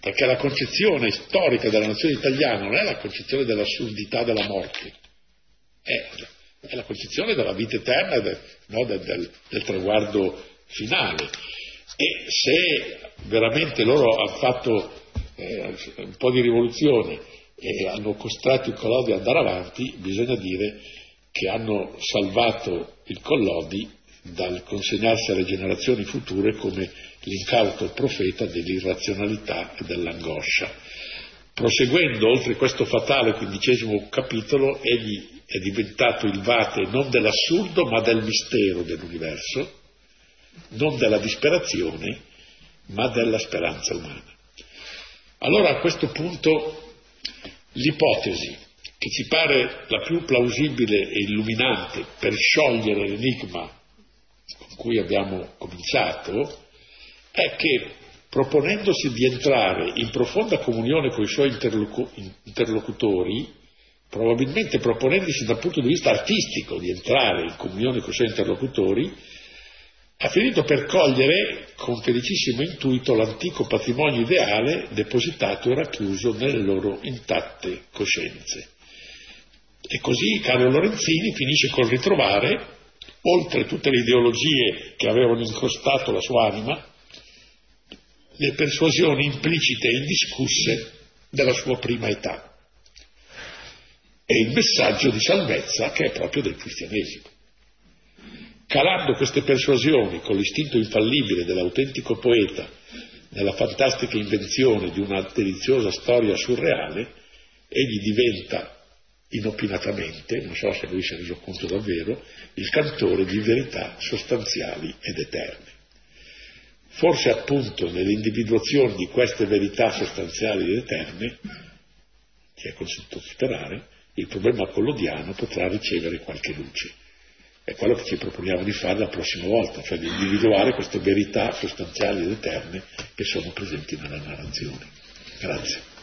perché la concezione storica della nazione italiana non è la concezione dell'assurdità della morte, è, è la concezione della vita eterna, del, no, del, del, del traguardo finale. E se veramente loro hanno fatto eh, un po' di rivoluzione e hanno costretto il Collodi ad andare avanti, bisogna dire che hanno salvato il Collodi dal consegnarsi alle generazioni future come l'incauto profeta dell'irrazionalità e dell'angoscia. Proseguendo oltre questo fatale quindicesimo capitolo, egli è diventato il vate non dell'assurdo ma del mistero dell'universo, non della disperazione ma della speranza umana. Allora a questo punto l'ipotesi che ci pare la più plausibile e illuminante per sciogliere l'enigma con cui abbiamo cominciato è che proponendosi di entrare in profonda comunione con i suoi interlocu- interlocutori, probabilmente proponendosi dal punto di vista artistico di entrare in comunione con i suoi interlocutori, ha finito per cogliere con felicissimo intuito l'antico patrimonio ideale depositato e racchiuso nelle loro intatte coscienze. E così Carlo Lorenzini finisce col ritrovare, oltre tutte le ideologie che avevano incrostato la sua anima, le persuasioni implicite e indiscusse della sua prima età e il messaggio di salvezza che è proprio del cristianesimo. Calando queste persuasioni con l'istinto infallibile dell'autentico poeta nella fantastica invenzione di una deliziosa storia surreale, egli diventa inopinatamente, non so se lui si è reso conto davvero, il cantore di verità sostanziali ed eterne. Forse appunto nell'individuazione di queste verità sostanziali ed eterne, ci è consentito sperare, il problema collodiano potrà ricevere qualche luce. È quello che ci proponiamo di fare la prossima volta, cioè di individuare queste verità sostanziali ed eterne che sono presenti nella narrazione. Grazie.